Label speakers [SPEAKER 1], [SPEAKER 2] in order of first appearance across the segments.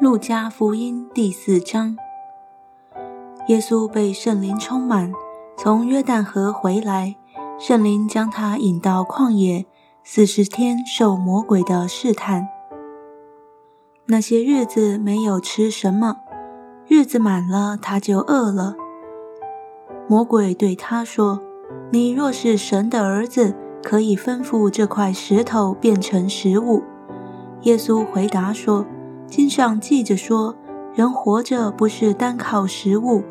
[SPEAKER 1] 路加福音第四章，耶稣被圣灵充满，从约旦河回来，圣灵将他引到旷野，四十天受魔鬼的试探。那些日子没有吃什么，日子满了他就饿了。魔鬼对他说：“你若是神的儿子，可以吩咐这块石头变成食物。”耶稣回答说。经上记着说，人活着不是单靠食物，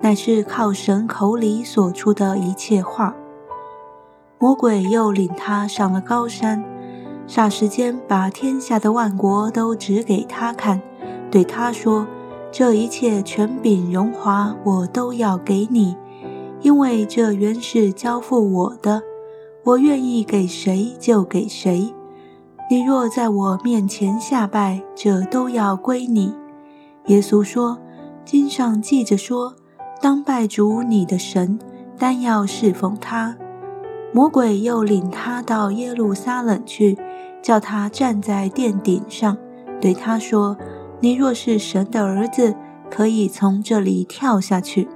[SPEAKER 1] 乃是靠神口里所出的一切话。魔鬼又领他上了高山，霎时间把天下的万国都指给他看，对他说：“这一切权柄荣华，我都要给你，因为这原是交付我的，我愿意给谁就给谁。”你若在我面前下拜，这都要归你。耶稣说：“经上记着说，当拜主你的神，单要侍奉他。”魔鬼又领他到耶路撒冷去，叫他站在殿顶上，对他说：“你若是神的儿子，可以从这里跳下去，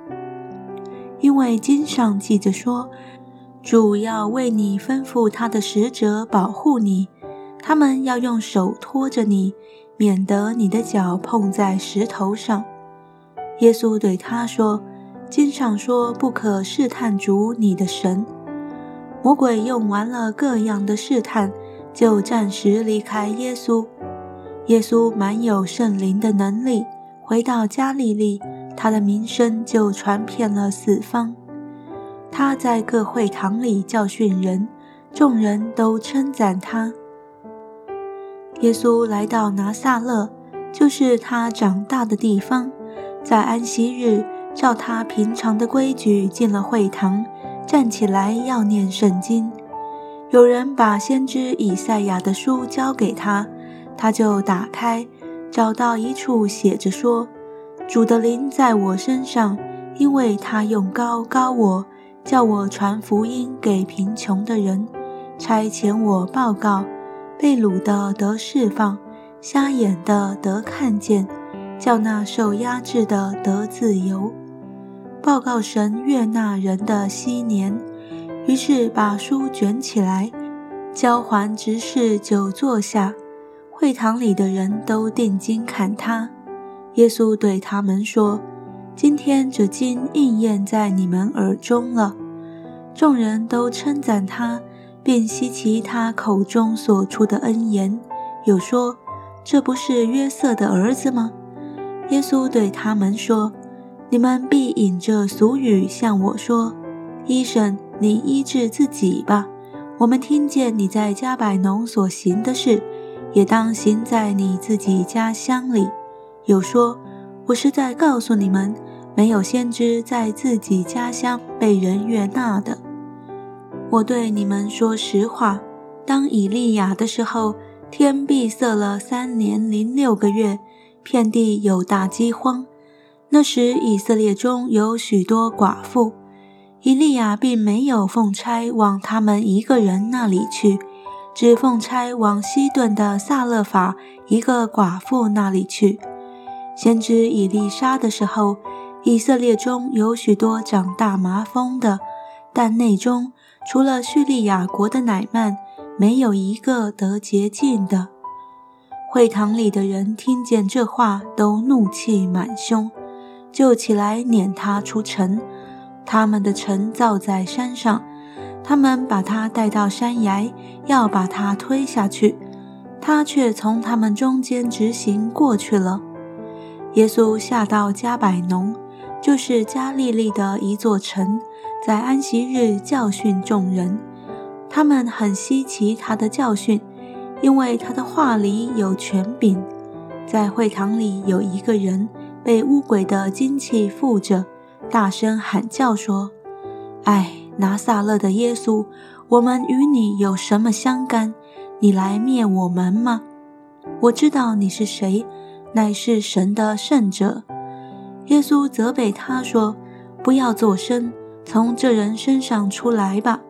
[SPEAKER 1] 因为经上记着说，主要为你吩咐他的使者保护你。”他们要用手托着你，免得你的脚碰在石头上。耶稣对他说：“经上说不可试探主你的神。”魔鬼用完了各样的试探，就暂时离开耶稣。耶稣满有圣灵的能力，回到加利利，他的名声就传遍了四方。他在各会堂里教训人，众人都称赞他。耶稣来到拿撒勒，就是他长大的地方。在安息日，照他平常的规矩进了会堂，站起来要念圣经。有人把先知以赛亚的书交给他，他就打开，找到一处写着说：“主的灵在我身上，因为他用高高我，叫我传福音给贫穷的人，差遣我报告。”被掳的得释放，瞎眼的得看见，叫那受压制的得自由。报告神悦纳人的昔年，于是把书卷起来，交还执事，就坐下。会堂里的人都定睛看他。耶稣对他们说：“今天这经应验在你们耳中了。”众人都称赞他。便吸其他口中所出的恩言，又说：“这不是约瑟的儿子吗？”耶稣对他们说：“你们必引着俗语向我说：‘医生，你医治自己吧。’我们听见你在加百农所行的事，也当行在你自己家乡里。又说：‘我是在告诉你们，没有先知在自己家乡被人悦纳的。’”我对你们说实话，当以利亚的时候，天闭塞了三年零六个月，遍地有大饥荒。那时以色列中有许多寡妇，以利亚并没有奉差往他们一个人那里去，只奉差往西顿的萨勒法一个寡妇那里去。先知以利沙的时候，以色列中有许多长大麻风的，但内中。除了叙利亚国的乃曼，没有一个得洁净的。会堂里的人听见这话，都怒气满胸，就起来撵他出城。他们的城造在山上，他们把他带到山崖，要把他推下去，他却从他们中间直行过去了。耶稣下到加百农，就是加利利的一座城。在安息日教训众人，他们很稀奇他的教训，因为他的话里有权柄。在会堂里有一个人被污鬼的精气附着，大声喊叫说：“哎，拿撒勒的耶稣，我们与你有什么相干？你来灭我们吗？我知道你是谁，乃是神的圣者。”耶稣责备他说：“不要作声。”从这人身上出来吧！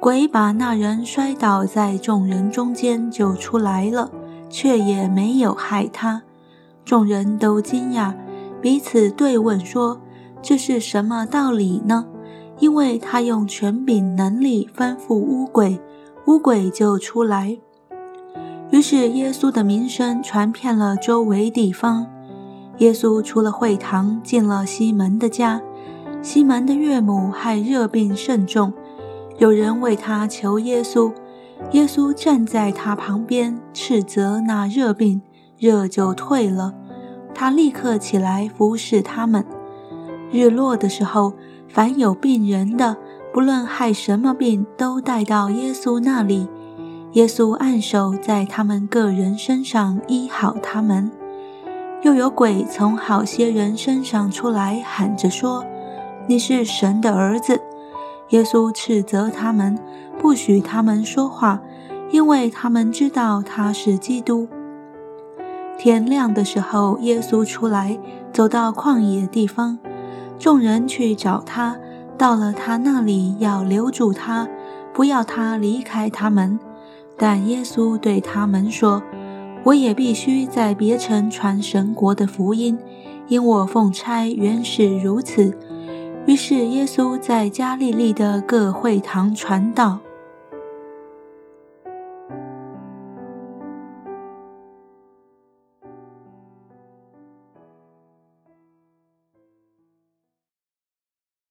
[SPEAKER 1] 鬼把那人摔倒在众人中间，就出来了，却也没有害他。众人都惊讶，彼此对问说：“这是什么道理呢？”因为他用权柄能力吩咐乌鬼，乌鬼就出来。于是耶稣的名声传遍了周围地方。耶稣出了会堂，进了西门的家。西门的岳母害热病甚重，有人为他求耶稣。耶稣站在他旁边，斥责那热病，热就退了。他立刻起来服侍他们。日落的时候，凡有病人的，不论害什么病，都带到耶稣那里。耶稣按手在他们个人身上，医好他们。又有鬼从好些人身上出来，喊着说：“你是神的儿子。”耶稣斥责他们，不许他们说话，因为他们知道他是基督。天亮的时候，耶稣出来，走到旷野地方，众人去找他，到了他那里，要留住他，不要他离开他们。但耶稣对他们说：“我也必须在别城传神国的福音，因我奉差原是如此。”于是耶稣在加利利的各会堂传道。